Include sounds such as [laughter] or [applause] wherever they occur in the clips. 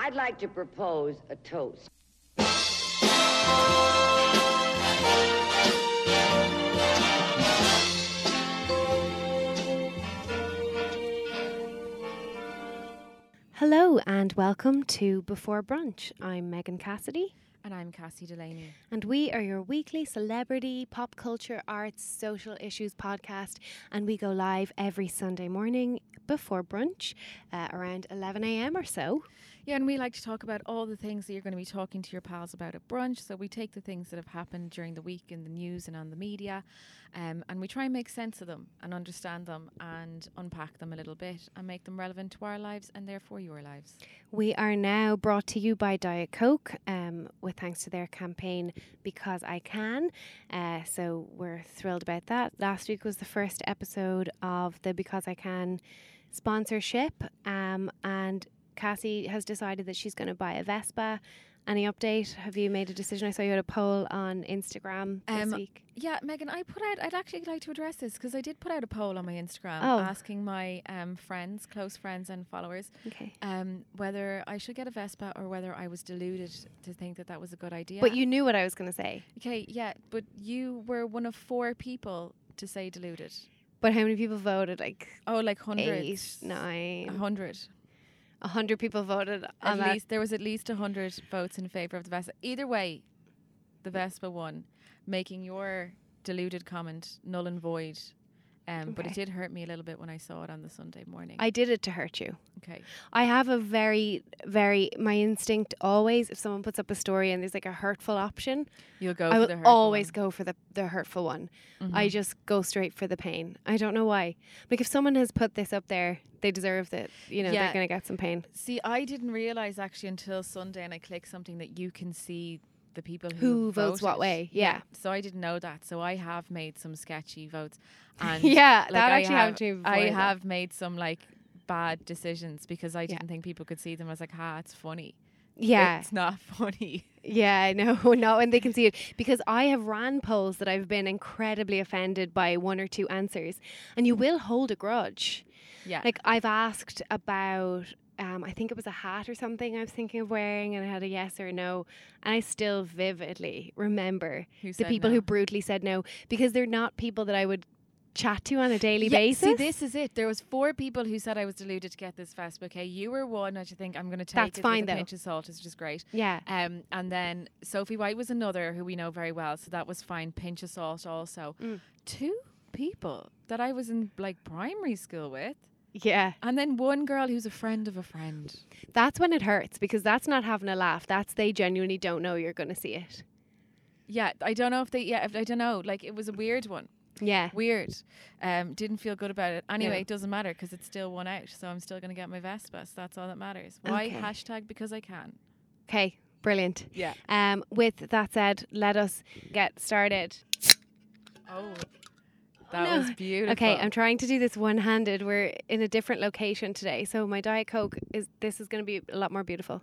I'd like to propose a toast. Hello and welcome to Before Brunch. I'm Megan Cassidy. And I'm Cassie Delaney. And we are your weekly celebrity, pop culture, arts, social issues podcast. And we go live every Sunday morning before brunch uh, around 11 a.m. or so. Yeah, and we like to talk about all the things that you're going to be talking to your pals about at brunch. So we take the things that have happened during the week in the news and on the media, um, and we try and make sense of them and understand them and unpack them a little bit and make them relevant to our lives and therefore your lives. We are now brought to you by Diet Coke, um, with thanks to their campaign Because I Can. Uh, so we're thrilled about that. Last week was the first episode of the Because I Can sponsorship, um, and Cassie has decided that she's going to buy a Vespa. Any update? Have you made a decision? I saw you had a poll on Instagram this Um, week. Yeah, Megan, I put out, I'd actually like to address this because I did put out a poll on my Instagram Oh. asking my um, friends, close friends, and followers Okay. um, whether I should get a Vespa or whether I was deluded to think that that was a good idea. But you knew what I was going to say. Okay, yeah, but you were one of four people to say deluded. But how many people voted? Like Oh, like eight, hundreds. A nine, a hundred people voted At that. least there was at least a hundred votes in favour of the Vespa. Either way, the Vespa won, making your deluded comment null and void. Um, But it did hurt me a little bit when I saw it on the Sunday morning. I did it to hurt you. okay. I have a very, very my instinct always. If someone puts up a story and there's like a hurtful option, You'll go I for will the hurtful always one. go for the the hurtful one. Mhm. I just go straight for the pain. I don't know why. Like if someone has put this up there, they deserve it. You know, Yeah. they're gonna get some pain. See, I didn't realize actually until Sunday, and I clicked something that you can see the people who, Who votes what way, yeah. So I didn't know that. So I have made some sketchy votes, [laughs] and yeah, like that I actually have, happened to me before. I have made some like bad decisions because I didn't think people could see them. I was like, "Ha, it's funny." Yeah, it's not [laughs] funny. Yeah, I know. [laughs] Not when they can see it. Because I have ran polls that I've been incredibly offended by one or two answers. And you mm. will hold a grudge. Yeah, Like I've asked about um, I think it was a hat or something I was thinking of wearing and I had a yes or a no. And I still vividly remember who the people no? who brutally said no because they're not people that I would chat to on a daily Yeah, basis. See, this is it. There was four people who said I was deluded to get this Vespa. Okay, you were one. I think I'm going to take That's it fine, with a though. pinch of salt, which is great. yeah. Um, and then Sophie White was another who we know very well, so that was fine. Pinch of salt also. Mm. Two people that I was in like primary school with, Yeah. and then one girl who's a friend of a friend. That's when it hurts because that's not having a laugh. That's they genuinely don't know you're going to see it. Yeah, I don't know if they. Yeah, I don't know. Like it was a weird one. Yeah. Weird. Um, didn't feel good about it. Anyway, Yeah. it doesn't matter because it's still one out, so I'm still going to get my Vespa. So that's all that matters. Why Okay. hashtag because I can. Okay. Brilliant. Yeah. Um, with that said, let us get started. Oh, that no. was beautiful. Okay, I'm trying to do this one-handed. We're in a different location today, so my diet coke is. This is going to be a lot more beautiful.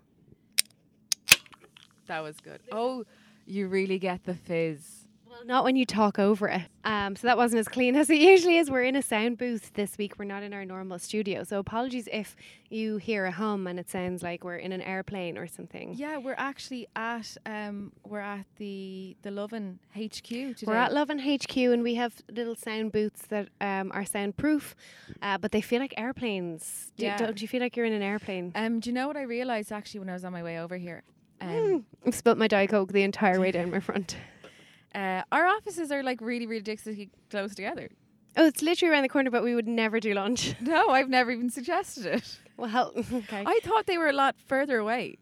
that was good. Oh, you really get the fizz. Well, not when you talk over it. Um, so that wasn't as clean as it [laughs] usually is. We're in a sound booth this week. We're not in our normal studio, so apologies if you hear a hum and it sounds like we're in an airplane or something. Yeah, we're actually at um we're at the the Lovin HQ today. We're at Love and HQ, and we have little sound booths that um, are soundproof, uh, but they feel like airplanes. Do, Yeah. Don't you feel like you're in an airplane? Um, do you know what I realized actually when I was on my way over here? Um, Mm. I've spilt my diet coke the entire way down my front. Uh, our offices are like really ridiculously close together. Oh, it's literally around the corner, but we would never do lunch. [laughs] No, I've never even suggested it. Well, [laughs] okay. I thought they were a lot further away.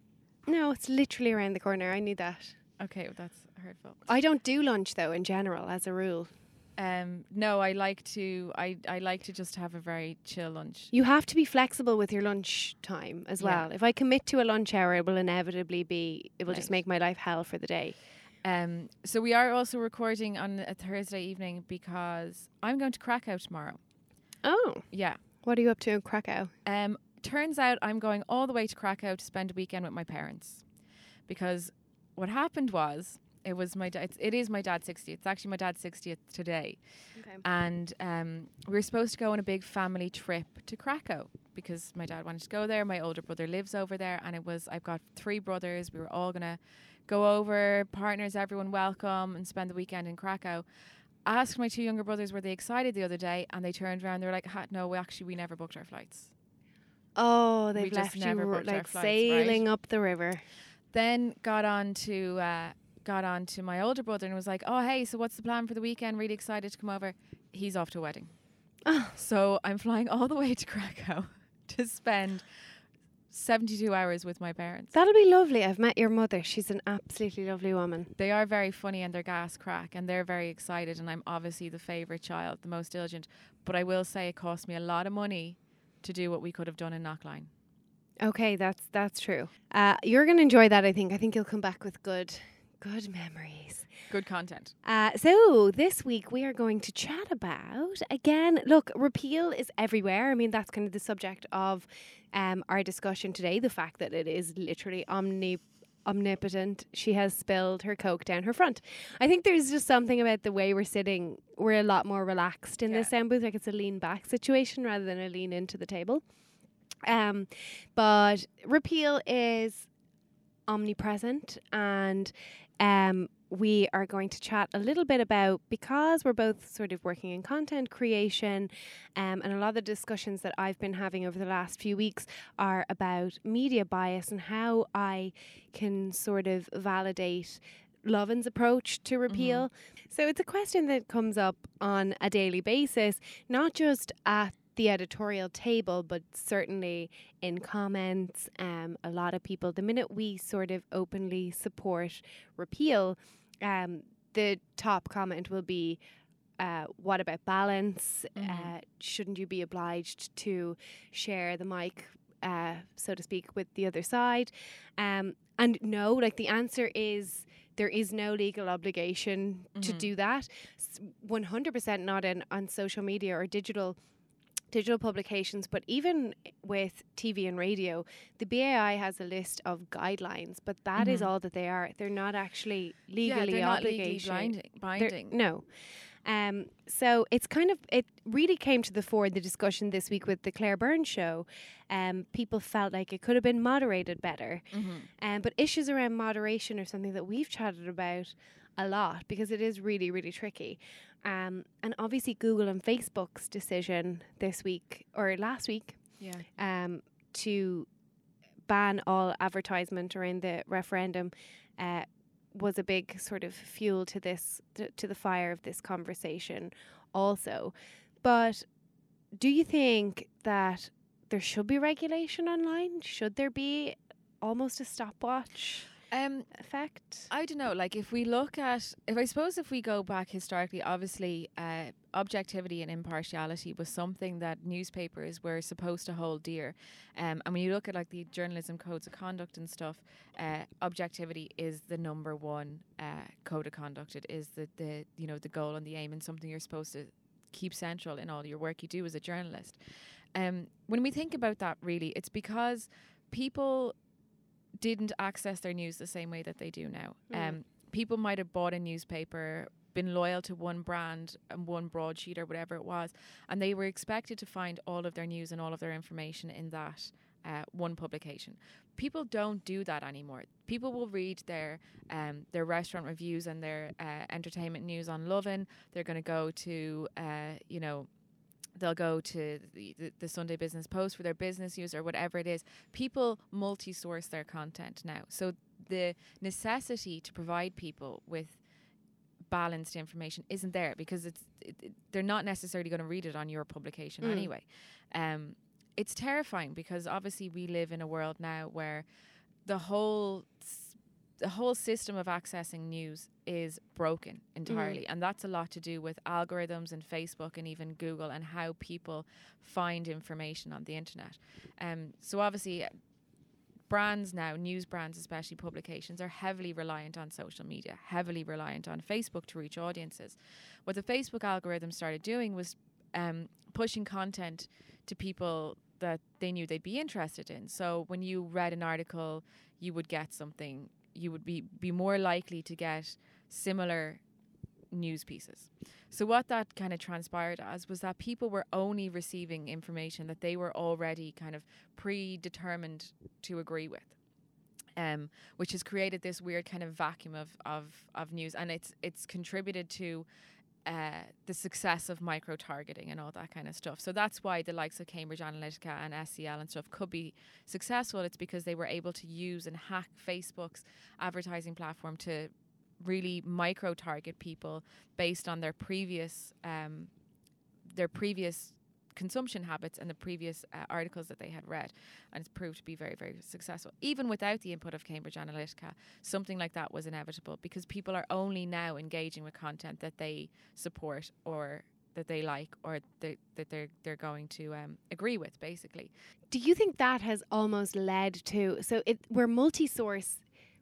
no, it's literally around the corner. I knew that. Okay, well, that's hurtful. I don't do lunch though, in general, as a rule. Um, no, I like to. I, I like to just have a very chill lunch. You have to be flexible with your lunch time as Yeah. well. If I commit to a lunch hour, it will inevitably be. It will just make my life hell for the day. Um, so we are also recording on a Thursday evening because I'm going to Krakow tomorrow. Oh, Yeah. what are you up to in Krakow? Um, turns out I'm going all the way to Krakow to spend a weekend with my parents, because what happened was it was my dad. It is my dad's 60th. It's actually my dad's 60th today, Okay. and um, we were supposed to go on a big family trip to Krakow. because my dad wanted to go there. My older brother lives over there, and it was I've got three brothers. We were all gonna go over, partners, everyone welcome, and spend the weekend in Krakow. I Asked my two younger brothers were they excited the other day, and they turned around. They were like, "Ha, "No, we actually we never booked our flights." Oh, they've just left you never r- booked our like flights, sailing right? up the river. Then got on to uh, got on to my older brother and was like, "Oh, hey, so what's the plan for the weekend? Really excited to come over." He's off to a wedding, Oh. so I'm flying all the way to Krakow [laughs] to spend 72 hours with my parents. That'll be lovely. I've met your mother. She's an absolutely lovely woman. They are very funny and they're gas crack and they're very excited and I'm obviously the favourite child, the most diligent. But I will say it cost me a lot of money to do what we could have done in Knocklyon. Okay, that's that's true. Uh, you're gonna enjoy that. I think. I think you'll come back with good, good memories. Good content. Uh, so this week we are going to chat about again. Look, repeal is everywhere. I mean, that's kind of the subject of um, our discussion today. The fact that it is literally omni omnipotent. She has spilled her coke down her front. I think there's just something about the way we're sitting. We're a lot more relaxed in this Yeah. sound booth. Like it's a lean back situation rather than a lean into the table. Um, but repeal is omnipresent and um, we are going to chat a little bit about because we're both sort of working in content creation um, and a lot of the discussions that I've been having over the last few weeks are about media bias and how I can sort of validate Lovin's approach to repeal. So it's a question that comes up on a daily basis, not just at the editorial table, but certainly in comments. Um, a lot of people, the minute we sort of openly support repeal, um, the top comment will be, uh, "What about balance? Mhm. Uh, shouldn't you be obliged to share the mic?" Uh, so to speak, with the other side, um, and no, like the answer is there is no legal obligation to Mhm. do that. Hundred percent not in on social media or digital digital publications, but even with TV and radio, the BAI has a list of guidelines, but that is Mhm. all that they are. They're not actually yeah, legally they're not legally obligated. blinding, They're- binding. No. Um, so it's kind of it really came to the fore in the discussion this week with the Claire Byrne show. Um, people felt like it could have been moderated better. Mhm. Um, but issues around moderation are something that we've chatted about a lot because it is really, really tricky. Um, and obviously, Google and Facebook's decision this week or last week Yeah. um, to ban all advertisement around the referendum uh, was a big sort of fuel to this to, to the fire of this conversation also but do you think that there should be regulation online should there be almost a stopwatch Um, effect I don't know. Like, if we look at, if I suppose if we go back historically, obviously, uh, objectivity and impartiality was something that newspapers were supposed to hold dear. Um, and when you look at like the journalism codes of conduct and stuff, uh, objectivity is the number one uh, code of conduct. It is the the you know the goal and the aim, and something you're supposed to keep central in all your work you do as a journalist. Um, when we think about that, really, it's because people didn't access their news the same way that they do now. Mm. Um, people might have bought a newspaper, been loyal to one brand and one broadsheet or whatever it was, and they were expected to find all of their news and all of their information in that uh, one publication. People don't do that anymore. People will read their um, their restaurant reviews and their uh, entertainment news on Lovin. They're going to go to uh, you know they'll go to the, the, the Sunday Business Post for their business news or whatever it is. People multi source their content now. So the necessity to provide people with balanced information isn't there because it's it, it- they're not necessarily going to read it on your publication Mm. anyway. Um, it's terrifying because obviously we live in a world now where the whole the whole system of accessing news is broken entirely and that's a lot to do with algorithms and Facebook and even Google and how people find information on the internet. Um, so obviously uh, brands now, news brands, especially publications, are heavily reliant on social media, heavily reliant on Facebook to reach audiences. What the Facebook algorithm started doing was um, pushing content to people that they knew they'd be interested in. So when you read an article, you would get something. You would be be more likely to get similar news pieces. So what that kind of transpired as was that people were only receiving information that they were already kind of predetermined to agree with. Um, which has created this weird kind of vacuum of, of, of news and it's it's contributed to uh, the success of micro targeting and all that kind of stuff. So that's why the likes of Cambridge Analytica and SCL and stuff could be successful. It's because they were able to use and hack Facebook's advertising platform to really micro target people based on their previous um, their previous consumption habits and the previous uh, articles that they had read and it's proved to be very very successful. Even without the input of Cambridge Analytica something like that was inevitable because people are only now engaging with content that they support or that they like or that they're they're going to um, agree with basically. Do you think that has almost led to so it we're multi-source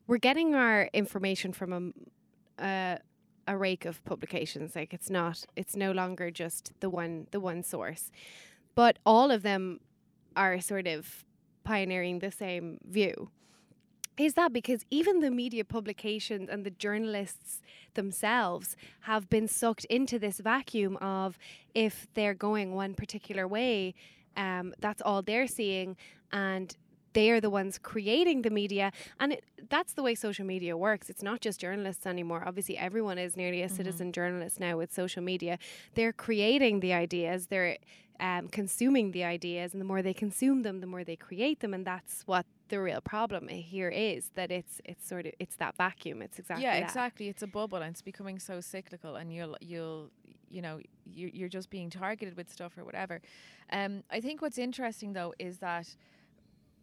we're getting our information from a, a a rake of publications like it's not it's no longer just the one the one source. But all of them are sort of pioneering the same view. Is that because even the media publications and the journalists themselves have been sucked into this vacuum of if they're going one particular way um, that's all they're seeing and they're the ones creating the media and it, that's the way social media works. It's not just journalists anymore. Obviously everyone is nearly a Mhm. citizen journalist now with social media. They're creating the ideas they're um, consuming the ideas and the more they consume them the more they create them and that's what the real problem here is that it's it's sort of it's that vacuum. It's exactly yeah that. exactly. It's a bubble and it's becoming so cyclical and you'll you'll you know you're, you're just being targeted with stuff or whatever. Um i think what's interesting though is that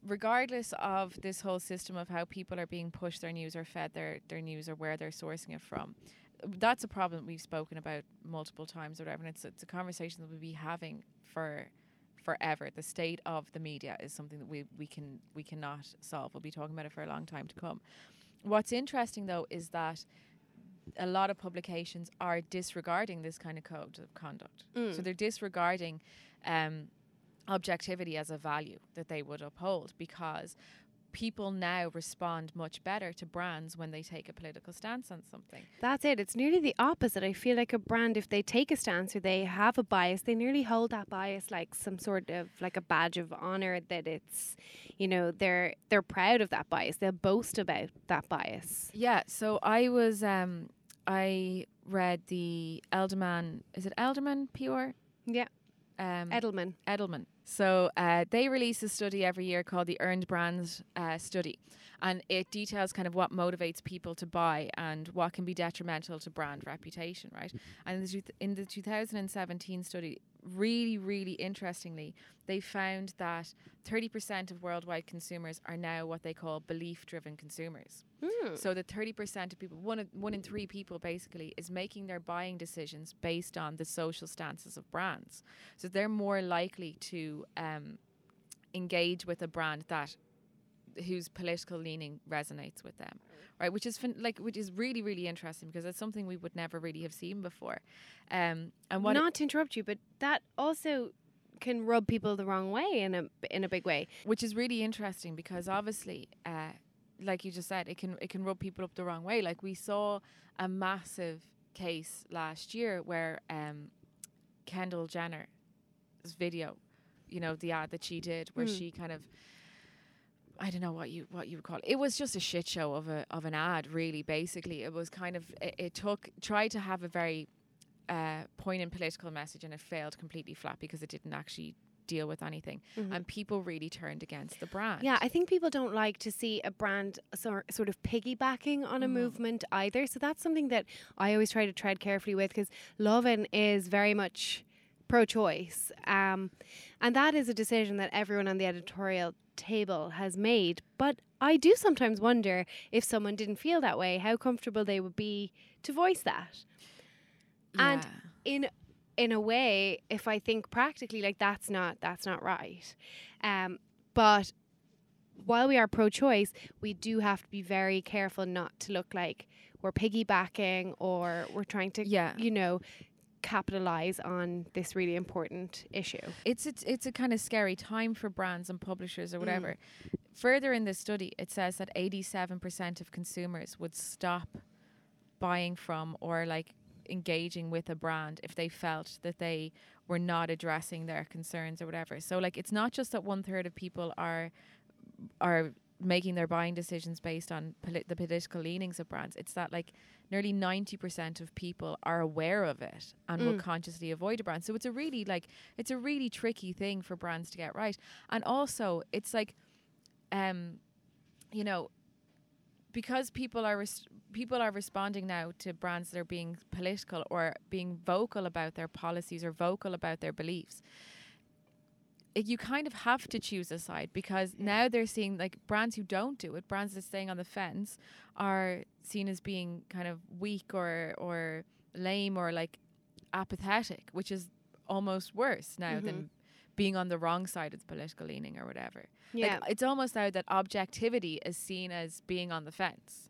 regardless of this whole system of how people are being pushed their news or fed their their news or where they're sourcing it from that's a problem we've spoken about multiple times or whatever and it's it's a conversation that we'll be having for forever. The state of the media is something that we we can we cannot solve. We'll be talking about it for a long time to come. What's interesting though is that a lot of publications are disregarding this kind of code of conduct. So Mm. they're disregarding um, objectivity as a value that they would uphold because people now respond much better to brands when they take a political stance on something. That's it. It's nearly the opposite. I feel like a brand, if they take a stance or they have a bias, they nearly hold that bias like some sort of like a badge of honor. That it's, you know, they're they're proud of that bias. They'll boast about that bias. Yeah, so I was um I read the Elderman is it Elderman PR? Yeah, Um Edelman. Edelman. So uh, they release a study every year called the Earned Brands uh, Study, and it details kind of what motivates people to buy and what can be detrimental to brand reputation, right? And in the, in the 2017 study, really, really interestingly, they found that 30% of worldwide consumers are now what they call belief-driven consumers. Hmm. So the 30% of people, one, of, one in three people basically, is making their buying decisions based on the social stances of brands. So they're more likely to um, engage with a brand that whose political leaning resonates with them, right? Which is fin- like which is really really interesting because it's something we would never really have seen before. Um, and what Not to interrupt you, but that also can rub people the wrong way in a in a big way. which is really interesting because obviously uh, like you just said it can it can rub people up the wrong way like we saw a massive case last year where um, Kendall Jenner's video you know the ad that she did where Hmm. she kind of I don't know what you what you would call it. It was just a shit show of a of an ad, really. Basically, it was kind of it, it took tried to have a very uh, poignant political message, and it failed completely flat because it didn't actually deal with anything, Mhm. and people really turned against the brand. Yeah, I think people don't like to see a brand sor- sort of piggybacking on a Mhm. movement either. So that's something that I always try to tread carefully with because Lovin is very much pro-choice, um, and that is a decision that everyone on the editorial table has made. But I do sometimes wonder if someone didn't feel that way, how comfortable they would be to voice that. and- in in a way if i think practically like that's not that's not right um but while we are pro-choice we do have to be very careful not to look like we're piggybacking or we're trying to yeah, you know capitalize on this really important issue it's it's it's a kind of scary time for brands and publishers or Mm. whatever. Further in this study, it says that eighty-seven percent of consumers would stop buying from or like engaging with a brand if they felt that they were not addressing their concerns or whatever. So like it's not just that one third of people are are making their buying decisions based on poli- the political leanings of brands. It's that like nearly 90% of people are aware of it and will Mm. consciously avoid a brand. So it's a really like it's a really tricky thing for brands to get right. And also it's like um you know because people are res- people are responding now to brands that are being political or being vocal about their policies or vocal about their beliefs you kind of have to choose a side because now they're seeing like brands who don't do it, brands that are staying on the fence, are seen as being kind of weak or or lame or like apathetic, which is almost worse now than mm-hmm. being on the wrong side of the political leaning or whatever. Yeah, Like, it's almost now that objectivity is seen as being on the fence.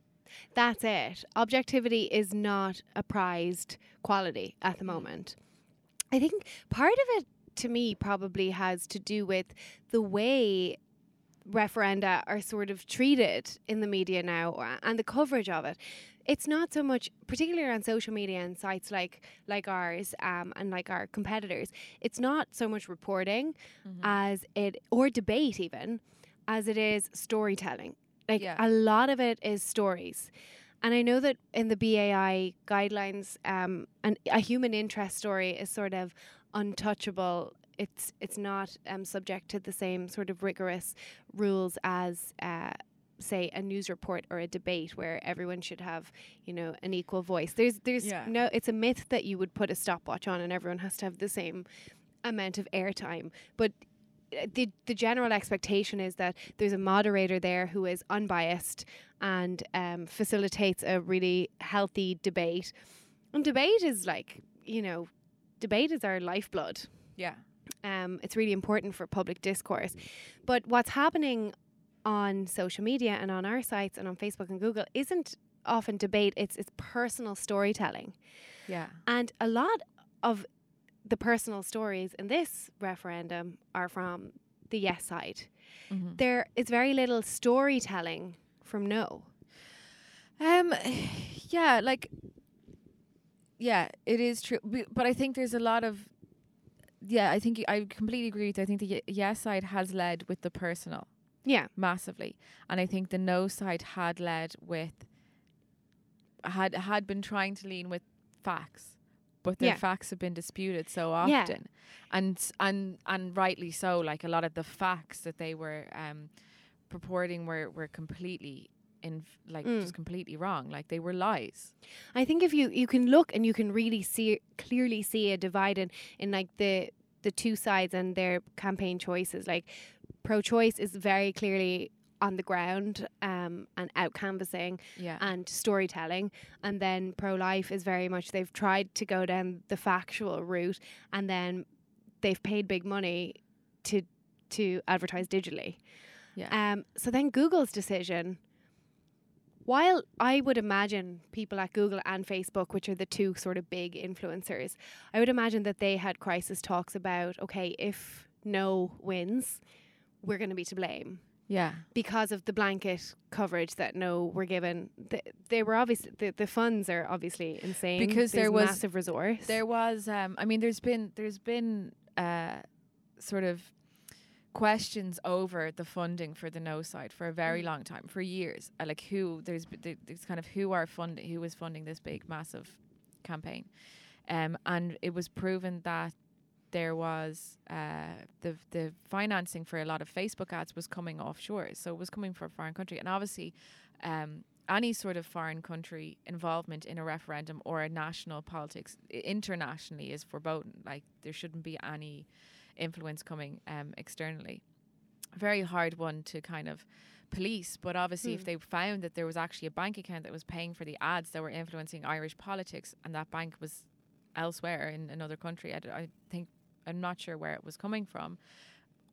that's it. Objectivity is not a prized quality at the mm-hmm. moment. I think part of it to me probably has to do with the way referenda are sort of treated in the media now and the coverage of it. It's not so much, particularly on social media and sites like like ours um, and like our competitors. It's not so much reporting as it or debate even as it is storytelling. Like Yeah. a lot of it is stories. And I know that in the BAI guidelines, um, an, a human interest story is sort of untouchable. It's it's not um, subject to the same sort of rigorous rules as, uh, say, a news report or a debate where everyone should have, you know, an equal voice. There's there's Yeah. no. It's a myth that you would put a stopwatch on and everyone has to have the same amount of airtime, but uh, the the general expectation is that there's a moderator there who is unbiased and um, facilitates a really healthy debate. And debate is like you know, debate is our lifeblood. Yeah. Um, it's really important for public discourse. But what's happening on social media and on our sites and on Facebook and Google isn't often debate. It's it's personal storytelling. Yeah. And a lot of the personal stories in this referendum are from the yes side. Mhm. There is very little storytelling from no. Um, [sighs] yeah, like, yeah, it is true. But I think there's a lot of, yeah, I think I completely agree with you. I think the yes side has led with the personal Yeah. massively, and I think the no side had led with, had had been trying to lean with facts, but their Yeah. facts have been disputed so Yeah. often, and and and rightly so. Like a lot of the facts that they were um, purporting were were completely in like Mm. just completely wrong. Like they were lies. I think if you you can look and you can really see clearly see a divide in, in like the the two sides and their campaign choices. Like pro-choice is very clearly on the ground um, and out canvassing Yeah. and storytelling, and then pro-life is very much they've tried to go down the factual route, and then they've paid big money to to advertise digitally. yeah. Um, so then Google's decision, while I would imagine people at Google and Facebook, which are the two sort of big influencers, I would imagine that they had crisis talks about, okay, if no wins, we're going to be to blame yeah. because of the blanket coverage that no were given. They, they were obviously the, the funds are obviously insane Because there was- massive resource. There was um I mean there's been there's been uh sort of questions over the funding for the no side for a very Mm. long time for years uh, like who there's there's kind of who are funding who is funding this big massive campaign um and it was proven that there was uh the the financing for a lot of Facebook ads was coming offshore so it was coming from a foreign country and obviously um any sort of foreign country involvement in a referendum or a national politics internationally is foreboding. Like there shouldn't be any influence coming um, externally. Very hard one to kind of police, but obviously if Hmm. they found that there was actually a bank account that was paying for the ads that were influencing Irish politics and that bank was elsewhere in another country, I, d- I think I'm not sure where it was coming from.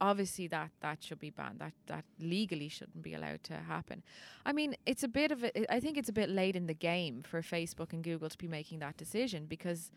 Obviously, that that should be banned. That that legally shouldn't be allowed to happen. I mean, it's a bit of a. I think it's a bit late in the game for Facebook and Google to be making that decision because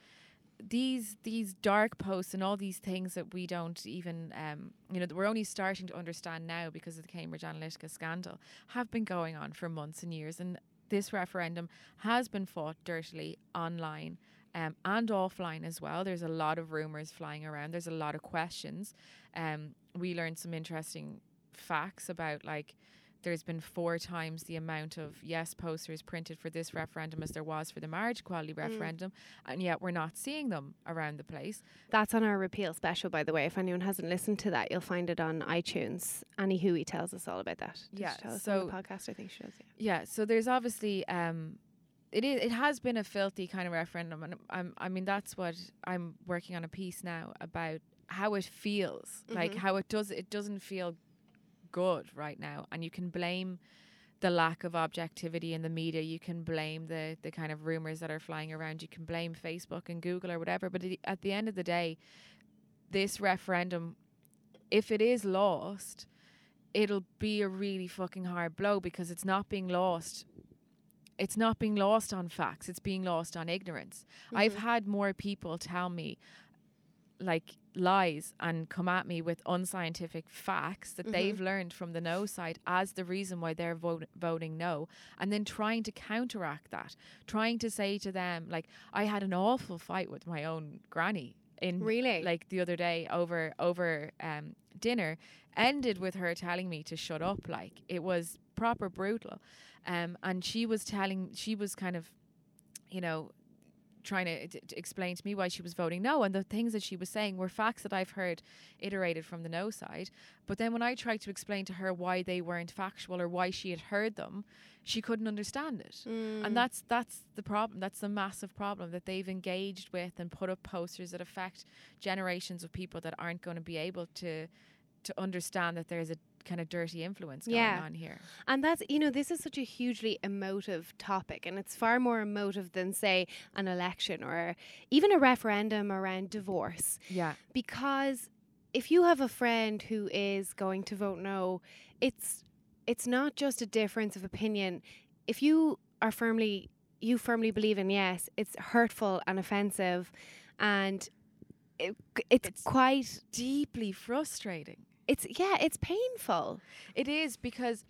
these these dark posts and all these things that we don't even um you know that we're only starting to understand now because of the Cambridge Analytica scandal have been going on for months and years and this referendum has been fought dirtily online um, and offline as well. There's a lot of rumors flying around. There's a lot of questions. Um, we learned some interesting facts about like there's been four times the amount of yes posters printed for this referendum as there was for the marriage equality Mm. referendum, and yet we're not seeing them around the place. That's on our repeal special, by the way. If anyone hasn't listened to that, you'll find it on iTunes. Annie Hoey tells us all about that. Did Yeah, she tell us so- podcast, I think she does. Yeah. Yeah, so there's obviously um, it is it has been a filthy kind of referendum, and I'm I mean that's what I'm working on a piece now about how it feels, like Mhm. how it does it doesn't feel good right now, and you can blame the lack of objectivity in the media. You can blame the the kind of rumors that are flying around. You can blame Facebook and Google or whatever. But at- the end of the day, this referendum, if it is lost, it'll be a really fucking hard blow because it's not being lost. It's not being lost on facts. It's being lost on ignorance. I've Mhm. had more people tell me like lies and come at me with unscientific facts that Mhm. they've learned from the no side as the reason why they're vote- voting no and then trying to counteract that trying to say to them like i had an awful fight with my own granny in Really? like the other day over over um dinner ended with her telling me to shut up like it was proper brutal um and she was telling she was kind of you know trying to, t- to explain to me why she was voting no and the things that she was saying were facts that I've heard iterated from the no side but then when I tried to explain to her why they weren't factual or why she had heard them she couldn't understand it Mm. and that's that's the problem. That's the massive problem that they've engaged with and put up posters that affect generations of people that aren't going to be able to to understand that there's a kind of dirty influence going Yeah. on here. And that's, you know, this is such a hugely emotive topic, and it's far more emotive than, say, an election or even a referendum around divorce. Yeah. Because if you have a friend who is going to vote no, it's it's not just a difference of opinion. If you are firmly you firmly believe in yes, it's hurtful and offensive, and it, it's, It's- quite Deeply frustrating. It's yeah, it's painful. It is because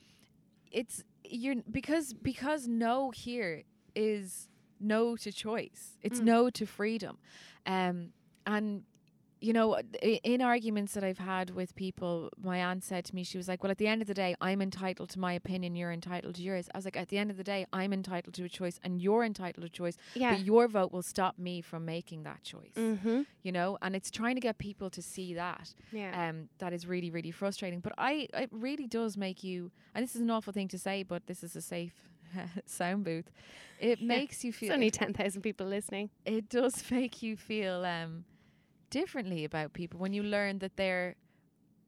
it's you're because because no here is no to choice. It's Mm. no to freedom. Um and you know in arguments that I've had with people my aunt said to me she was like well at the end of the day I'm entitled to my opinion you're entitled to yours. I was like at the end of the day I'm entitled to a choice and you're entitled to a choice Yeah. but your vote will stop me from making that choice. mm-hmm. You know and it's trying to get people to see that Yeah. um, that is really really frustrating. But I it really does make you, and this is an awful thing to say, but this is a safe [laughs] sound booth. It Yeah, makes you feel. only ten thousand people listening. it does [laughs] make you feel um, differently about people when you learn that they're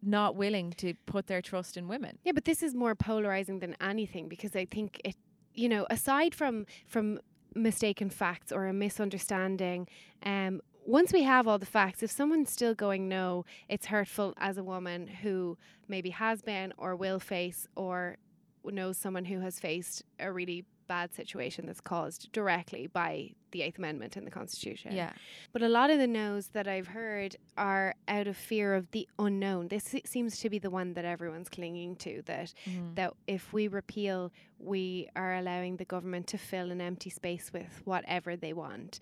not willing to put their trust in women. Yeah, but this is more polarizing than anything because I think it, you know, aside from from mistaken facts or a misunderstanding, um, once we have all the facts, if someone's still going no, it's hurtful as a woman who maybe has been or will face or knows someone who has faced a really bad situation that's caused directly by the Eighth Amendment in the Constitution. Yeah, But a lot of the no's that I've heard are out of fear of the unknown. This seems to be the one that everyone's clinging to that Mhm. that if we repeal, we are allowing the government to fill an empty space with whatever they want.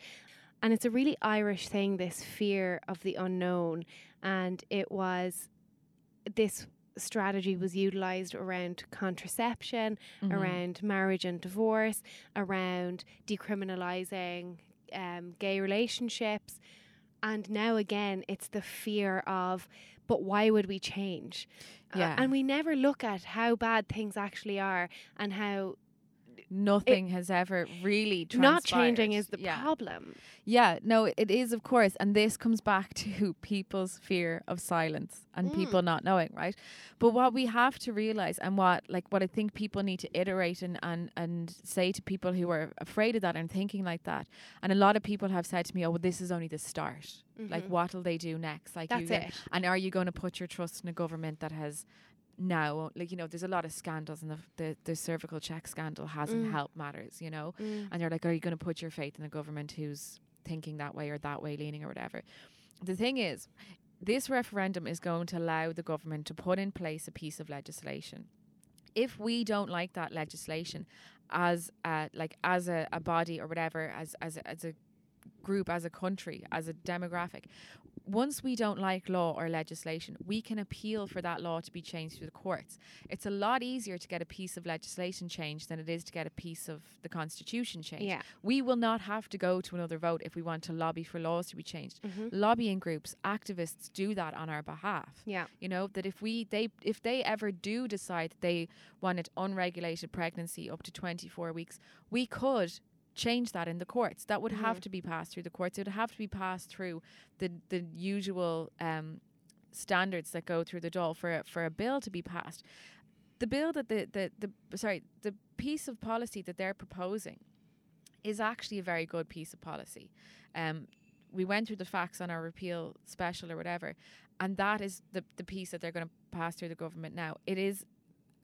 And it's a really Irish thing, this fear of the unknown. And it was this strategy was utilized around contraception, Mhm. around marriage and divorce, around decriminalizing um, gay relationships. And now again, it's the fear of, but why would we change? Uh, and we never look at how bad things actually are and how nothing has ever really not changing is the yeah. problem. Yeah, no, it is, of course. And this comes back [laughs] to people's fear of silence and Mm. people not knowing, right? But what we have to realize and what like what I think people need to iterate and, and, and say to people who are afraid of that and thinking like that. And a lot of people have said to me, Oh, well, this is only the start. Like Mhm. what'll they do next? Like That's get- it. and are you going to put your trust in a government that has now like you know there's a lot of scandals and the the, the cervical check scandal hasn't Mm. helped matters you know Mm. and you're like, are you going to put your faith in a government who's thinking that way or that way, leaning or whatever? The thing is, this referendum is going to allow the government to put in place a piece of legislation. If we don't like that legislation, as a, like as a, a body or whatever, as as a, as a group, as a country, as a demographic, once we don't like law or legislation, we can appeal for that law to be changed through the courts. It's a lot easier to get a piece of legislation changed than it is to get a piece of the constitution changed. Yeah. We will not have to go to another vote if we want to lobby for laws to be changed. Mm-hmm. Lobbying groups, activists do that on our behalf. Yeah. You know, that if we they if they ever do decide that they wanted unregulated pregnancy up to 24 weeks, we could change that in the courts. That would have to be passed through the courts. It would have to be passed through the the usual um, standards that go through the Dáil for a, for a bill to be passed. The bill that the, the the sorry the piece of policy that they're proposing is actually a very good piece of policy. Um, we went through the facts on our repeal special or whatever, and that is the the piece that they're going to pass through the government now. It is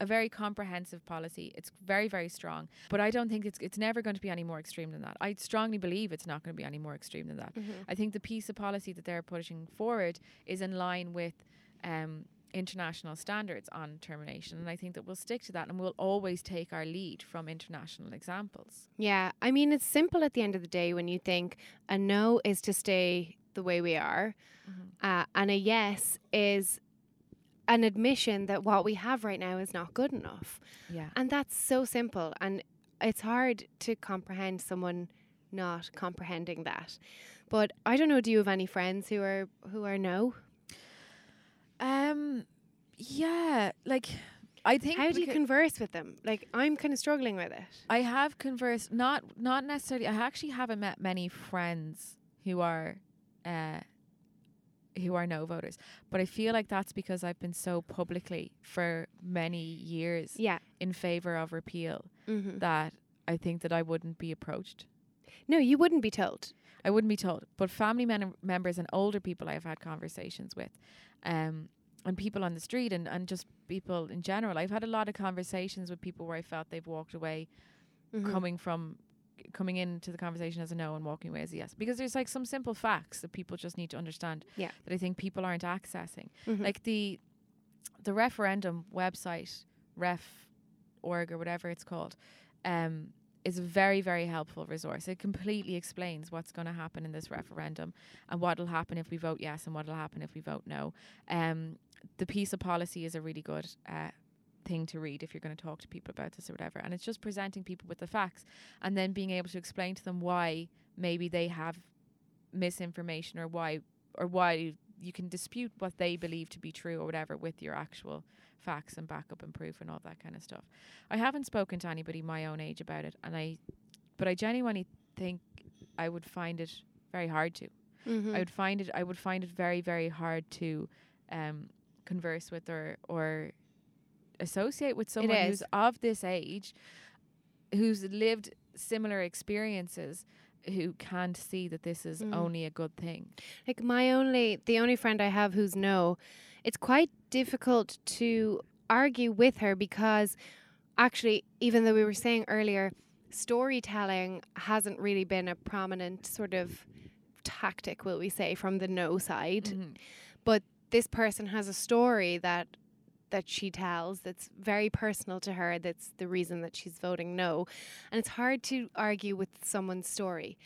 a very comprehensive policy. It's very very strong, but I don't think it's it's never going to be any more extreme than that. I strongly believe it's not going to be any more extreme than that. I think the piece of policy that they're pushing forward is in line with. Um, international standards on termination and I think that we'll stick to that and we'll always take our lead from international examples. Yeah, I mean, it's simple at the end of the day when you think a no is to stay the way we are, uh, and a yes is an admission that what we have right now is not good enough. Yeah. And that's so simple. And it's hard to comprehend someone not comprehending that. But I don't know, do you have any friends who are who are no? Um yeah, like I think How do you converse with them? Like I'm kind of struggling with it. I have conversed not not necessarily I actually haven't met many friends who are uh who are no voters. But I feel like that's because I've been so publicly for many years Yeah. in favor of repeal hmm that I think that I wouldn't be approached. No, you wouldn't be told. I wouldn't be told. But family men- members and older people I've had conversations with, um, and people on the street and, and just people in general. I've had a lot of conversations with people where I felt they've walked away Mhm. coming from coming into the conversation as a no and walking away as a yes. Because there's like some simple facts that people just need to understand Yeah. that I think people aren't accessing. Mhm. Like the the referendum website, ref org or whatever it's called, um, is a very, very helpful resource. It completely explains what's going to happen in this referendum and what will happen if we vote yes and what will happen if we vote no. Um, the piece of policy is a really good uh, thing to read if you're going to talk to people about this or whatever. And it's just presenting people with the facts and then being able to explain to them why maybe they have misinformation or why or why you can dispute what they believe to be true or whatever with your actual facts and backup and proof and all that kind of stuff. I haven't spoken to anybody my own age about it and I but I genuinely think I would find it very hard to. Mhm. I would find it I would find it very very hard to um converse with or or associate with someone who's of this age who's lived similar experiences who can't see that this is Mhm. only a good thing. Like my only the only friend I have who's no, it's quite difficult to argue with her because actually even though we were saying earlier storytelling hasn't really been a prominent sort of tactic will we say from the no side Mhm. but this person has a story that that she tells that's very personal to her that's the reason that she's voting no. And it's hard to argue with someone's story.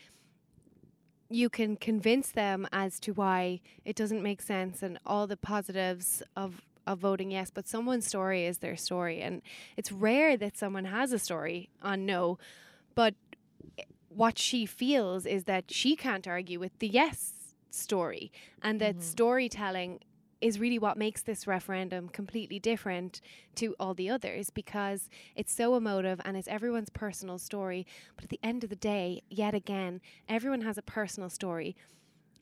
You can convince them as to why it doesn't make sense and all the positives of of voting yes but someone's story is their story. And it's rare that someone has a story on no but what she feels is that she can't argue with the yes story and that Mhm. storytelling is really what makes this referendum completely different to all the others because it's so emotive and it's everyone's personal story. But at the end of the day, yet again, everyone has a personal story.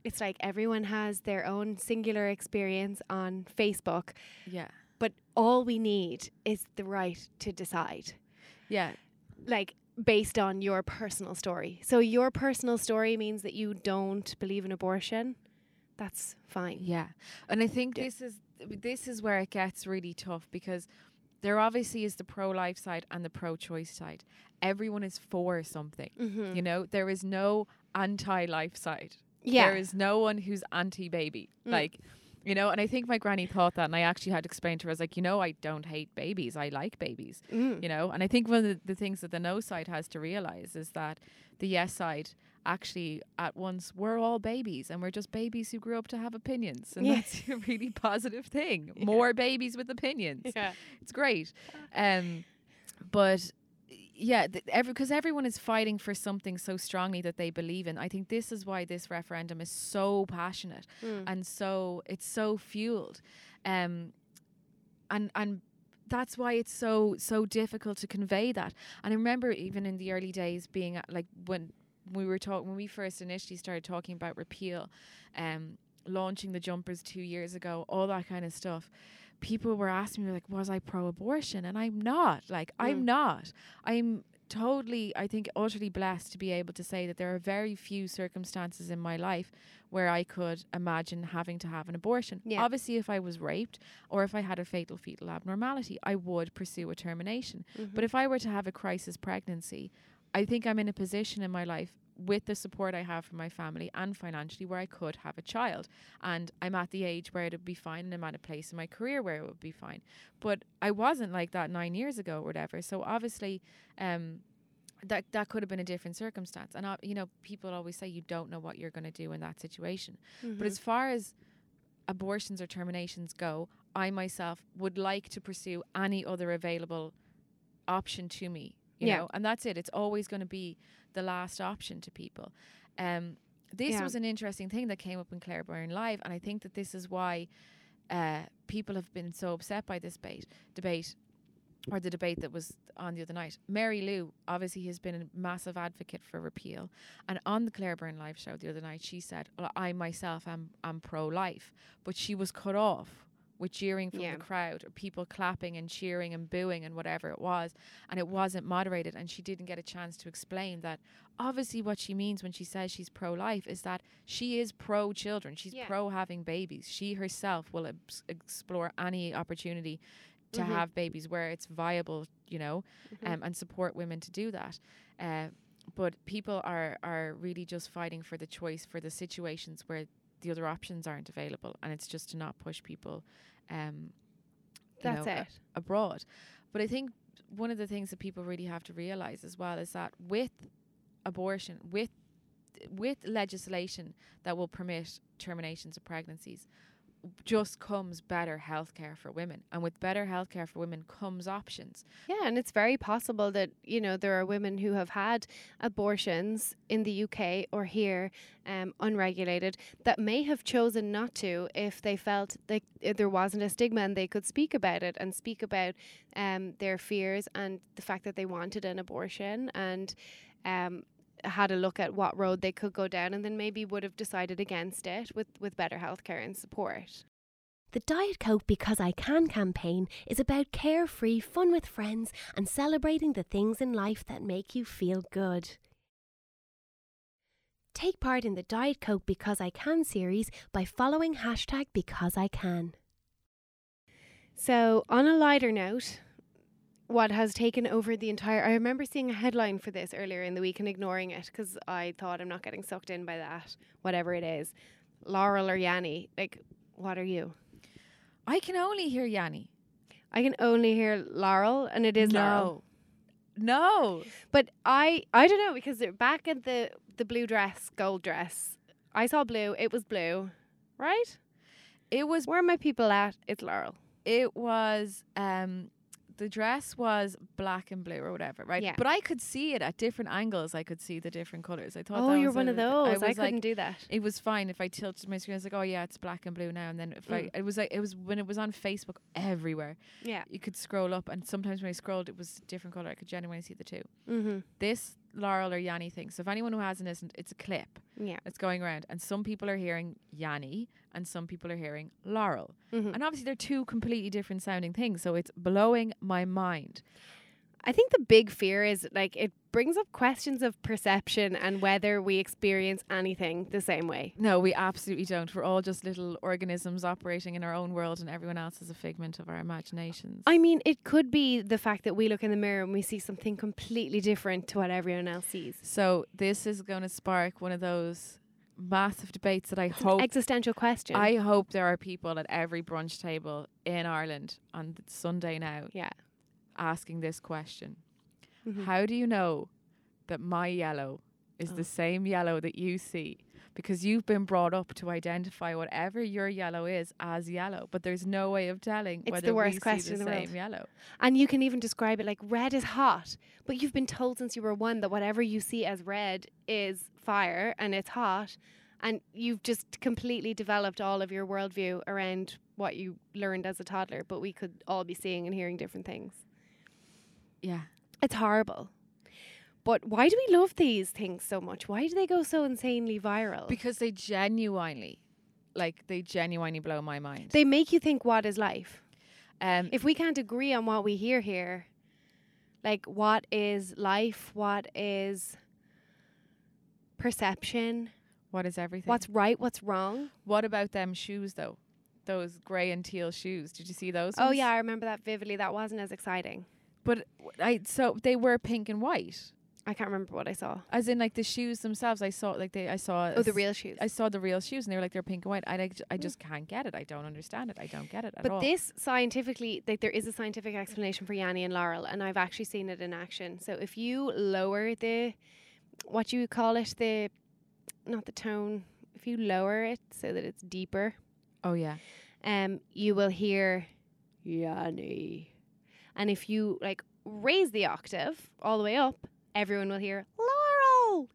It's like everyone has their own singular experience on Facebook, Yeah. but all we need is the right to decide Yeah. like based on your personal story. So your personal story means that you don't believe in abortion. That's fine. Yeah. And I think Yeah. this is this is where it gets really tough because there obviously is the pro life side and the pro choice side. Everyone is for something. Mm-hmm. You know, there is no anti life side. Yeah. There is no one who's anti baby. Mm. Like, you know, and I think my granny thought that, and I actually had to explain to her, I was like, you know, I don't hate babies. I like babies, Mm. you know? And I think one of the, the things that the no side has to realize is that the yes side actually at once we're all babies and we're just babies who grew up to have opinions and Yeah. that's [laughs] a really positive thing Yeah. more babies with opinions Yeah. it's great um but yeah th- every because everyone is fighting for something so strongly that they believe in i think this is why this referendum is so passionate Mm. and so it's so fueled um and and that's why it's so so difficult to convey that and i remember even in the early days being at, like when we were talking when we first initially started talking about repeal um launching the jumpers 2 years ago all that kind of stuff people were asking me like was i pro abortion and i'm not like i'm Mm. not i'm totally i think utterly blessed to be able to say that there are very few circumstances in my life where I could imagine having to have an abortion. Yeah. Obviously, if I was raped or if I had a fatal fetal abnormality, I would pursue a termination. But if I were to have a crisis pregnancy, I think I'm in a position in my life with the support I have from my family and financially where I could have a child. And I'm at the age where it would be fine and I'm at a place in my career where it would be fine. But I wasn't like that nine years ago or whatever. So obviously, um, that that could have been a different circumstance. And uh, you know, people always say you don't know what you're going to do in that situation. Mm-hmm. But as far as abortions or terminations go, I myself would like to pursue any other available option to me. You Yeah. know, and that's it. It's always going to be the last option to people. Um, this Yeah. was an interesting thing that came up in Claire Byrne Live, and I think that this is why uh, people have been so upset by this debate. Debate or the debate that was on the other night. Mary Lou obviously has been a massive advocate for repeal, and on the Claire Byrne live show the other night, she said, well, "I myself am am pro life," but she was cut off with cheering from Yeah. the crowd or people clapping and cheering and booing and whatever it was, and it wasn't moderated, and she didn't get a chance to explain that. Obviously, what she means when she says she's pro life is that she is pro children. She's Yeah. pro having babies. She herself will ex- explore any opportunity to Mhm. have babies where it's viable, you know, Mhm. um, and support women to do that. Uh, but people are are really just fighting for the choice for the situations where the other options aren't available, and it's just to not push people. Um, That's know, a- it. abroad. But I think one of the things that people really have to realize as well is that with abortion, with with legislation that will permit terminations of pregnancies, just comes better healthcare for women, and with better healthcare for women comes options. Yeah, and it's very possible that, you know, there are women who have had abortions in the UK or here um, unregulated that may have chosen not to if they felt like uh, there wasn't a stigma and they could speak about it and speak about um, their fears and the fact that they wanted an abortion and um, had a look at what road they could go down and then maybe would have decided against it with, with better healthcare and support. The Diet Coke Because I Can campaign is about carefree fun with friends and celebrating the things in life that make you feel good. Take part in the Diet Coke Because I Can series by following hashtag Because I Can. So, on a lighter note, what has taken over the entire. I remember seeing a headline for this earlier in the week and ignoring it because I thought I'm not getting sucked in by that, whatever it is. Laurel or Yanni. Like, what are you? I can only hear Yanni. I can only hear Laurel, and it is Laurel. No. But I, I don't know because they're back at the the blue dress, gold dress. I saw blue. It was blue, right? It was Where are my people at? It's Laurel. it was um the dress was black and blue or whatever, right? Yeah. But I could see it at different angles. I could see the different colors. I thought. Oh, that you're was one a- of those. I, was couldn't like, do that. It was fine if I tilted my screen. I was like, oh yeah, it's black and blue now. And then if I, Mm. it was like it was when it was on Facebook everywhere. Yeah. You could scroll up, and sometimes when I scrolled, it was a different color. I could genuinely see the two. Mm-hmm. This Laurel or Yanni thing. So if anyone who hasn't listened, it's a clip Yeah. it's going around, and some people are hearing Yanni, and some people are hearing Laurel. Mm-hmm. And obviously, they're two completely different sounding things. So it's blowing my mind. I think the big fear is like it brings up questions of perception and whether we experience anything the same way. No, we absolutely don't. We're all just little organisms operating in our own world, and everyone else is a figment of our imaginations. I mean, it could be the fact that we look in the mirror and we see something completely different to what everyone else sees. so this is going to spark one of those massive debates that I It's hope. existential question. I hope there are people at every brunch table in Ireland on Sunday now yeah. asking this question: Mhm. How do you know that my yellow is Oh. the same yellow that you see because you've been brought up to identify whatever your yellow is as yellow, but there's no way of telling It's whether the worst we question see the, the world. same yellow. And you can even describe it like red is hot, but you've been told since you were one that whatever you see as red is fire and it's hot. And you've just completely developed all of your worldview around what you learned as a toddler, but we could all be seeing and hearing different things. Yeah. It's horrible. But why do we love these things so much? Why do they go so insanely viral? Because they genuinely, like, they genuinely blow my mind. they make you think what is life? um, If we can't agree on what we hear here, like what is life, what is perception, what is everything? what's right, what's wrong? what about them shoes though? Those grey and teal shoes. Did you see those? Oh ones? yeah, I remember that vividly. That wasn't as exciting. But I so they were pink and white. I can't remember what I saw. As in like the shoes themselves. I saw like they I saw Oh, the real shoes. I saw the real shoes and they were like they're pink and white. I like, I just can't get it. I don't understand it. I don't get it at But all. this scientifically, like there is a scientific explanation for Yanni and Laurel, and I've actually seen it in action. So if you lower the, what you call it, the, not the tone, if you lower it so that it's deeper, oh yeah. um, you will hear Yanni, and if you like raise the octave all the way up, everyone will hear Laurel.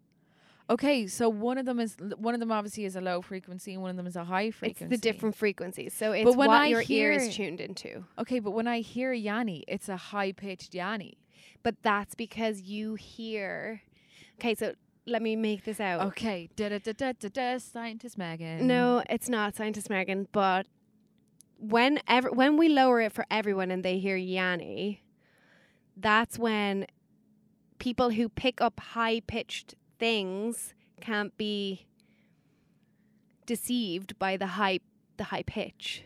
Okay, so one of them is one of them obviously is a low frequency and one of them is a high frequency. It's the different frequencies, so it's when what I your ear is hear- tuned into. Okay, but when I hear Yanni, it's a high pitched Yanni. But that's because you hear. Okay, so let me make this out. Okay, da da da da da da. Scientist Megan. No, it's not scientist Megan, but when ever when we lower it for everyone and they hear Yanni, that's when people who pick up high pitched things can't be deceived by the high the high pitch.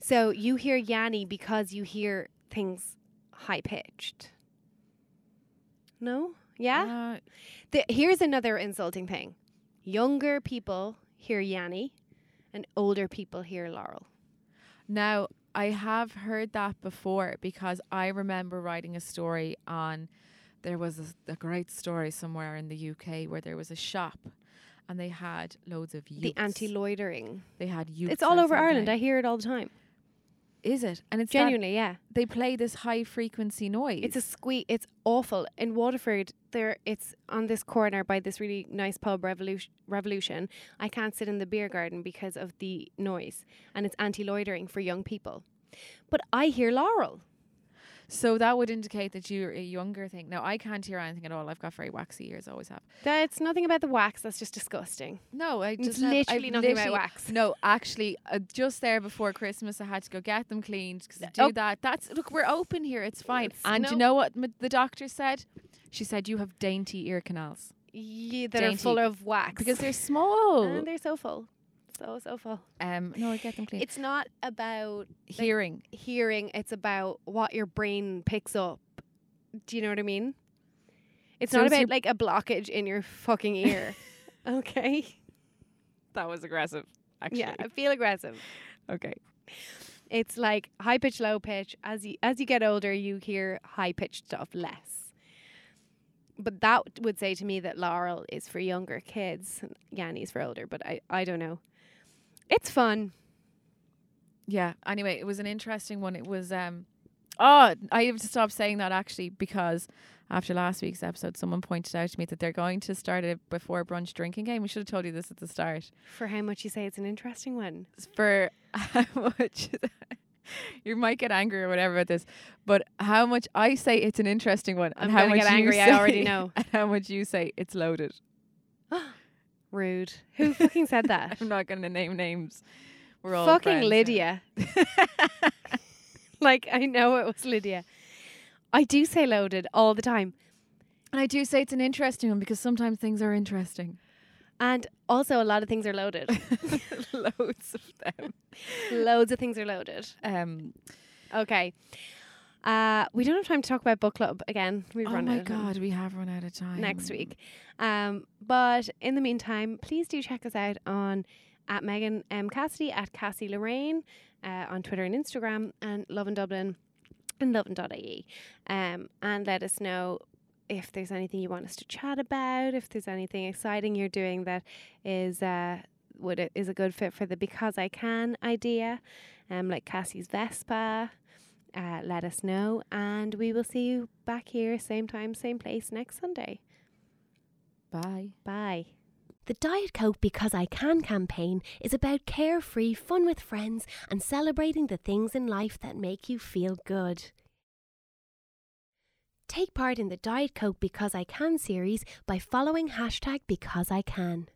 So you hear Yanni because you hear things high pitched. No? Yeah? Uh, The, here's another insulting thing. Younger people hear Yanni and older people hear Laurel. Now, I have heard that before because I remember writing a story on. There was a, a great story somewhere in the UK where there was a shop, and they had loads of youths. The anti loitering. They had youths. It's all over Ireland. I hear it all the time. Is it? And it's Genuinely, yeah. they play this high frequency noise. It's a squeak. It's awful. In Waterford, there it's on this corner by this really nice pub, Revolution. Revolution. I can't sit in the beer garden because of the noise, and it's anti loitering for young people. But I hear Laurel. So that would indicate that you're a younger thing. Now I can't hear anything at all. I've got very waxy ears, always have. That's nothing about the wax. That's just disgusting. No, I It's just have- literally I've nothing about wax. No, actually, uh, just there before Christmas, I had to go get them cleaned because do Oh. that. That's look, we're open here. It's fine. It's- and no. you know what m- the doctor said? She said you have dainty ear canals Yeah, that are full of wax because they're [laughs] small. and they're so full, so so full. um, no, I get them cleaned. It's not about Hearing. hearing; it's about what your brain picks up. Do you know what I mean? It's So not it's about like a blockage in your fucking ear. [laughs] okay. That was aggressive. Actually. Yeah, I feel aggressive. Okay. It's like high pitch, low pitch. As you as you get older, you hear high pitched stuff less. But that would say to me that Laurel is for younger kids, and Yanni's for older. But I I don't know. It's fun. Yeah. Anyway, it was an interesting one. It was um oh, I have to stop saying that actually because after last week's episode someone pointed out to me that they're going to start a before brunch drinking game. We should have told you this at the start. For how much you say it's an interesting one. For [laughs] how much [laughs] you might get angry or whatever about this, but how much I say it's an interesting one I'm how gonna much get you angry, I already [laughs] know. And how much you say it's loaded. [gasps] [gasps] Rude. [laughs] Who fucking said that? I'm not going to name names. We're all fucking friends. Lydia. [laughs] [laughs] like I know it was Lydia. I do say loaded all the time. And I do say it's an interesting one because sometimes things are interesting. And also a lot of things are loaded. Loads of them. Loads of things are loaded. Um, Okay. Uh, we don't have time to talk about book club again. We've oh run my out of time god, we have run out of time. next week. Um, but in the meantime, please do check us out on at Megan M Cassidy at Cassie Lorraine uh, on Twitter and Instagram and Lovin Dublin and lovin.ie. Um, and let us know if there's anything you want us to chat about, if there's anything exciting you're doing that is uh, would it is a good fit for the because I can idea, um, like Cassie's Vespa. Uh, let us know, and we will see you back here, same time, same place next Sunday. Bye. Bye. The Diet Coke Because I Can campaign is about carefree fun with friends and celebrating the things in life that make you feel good. Take part in the Diet Coke Because I Can series by following hashtag Because I Can.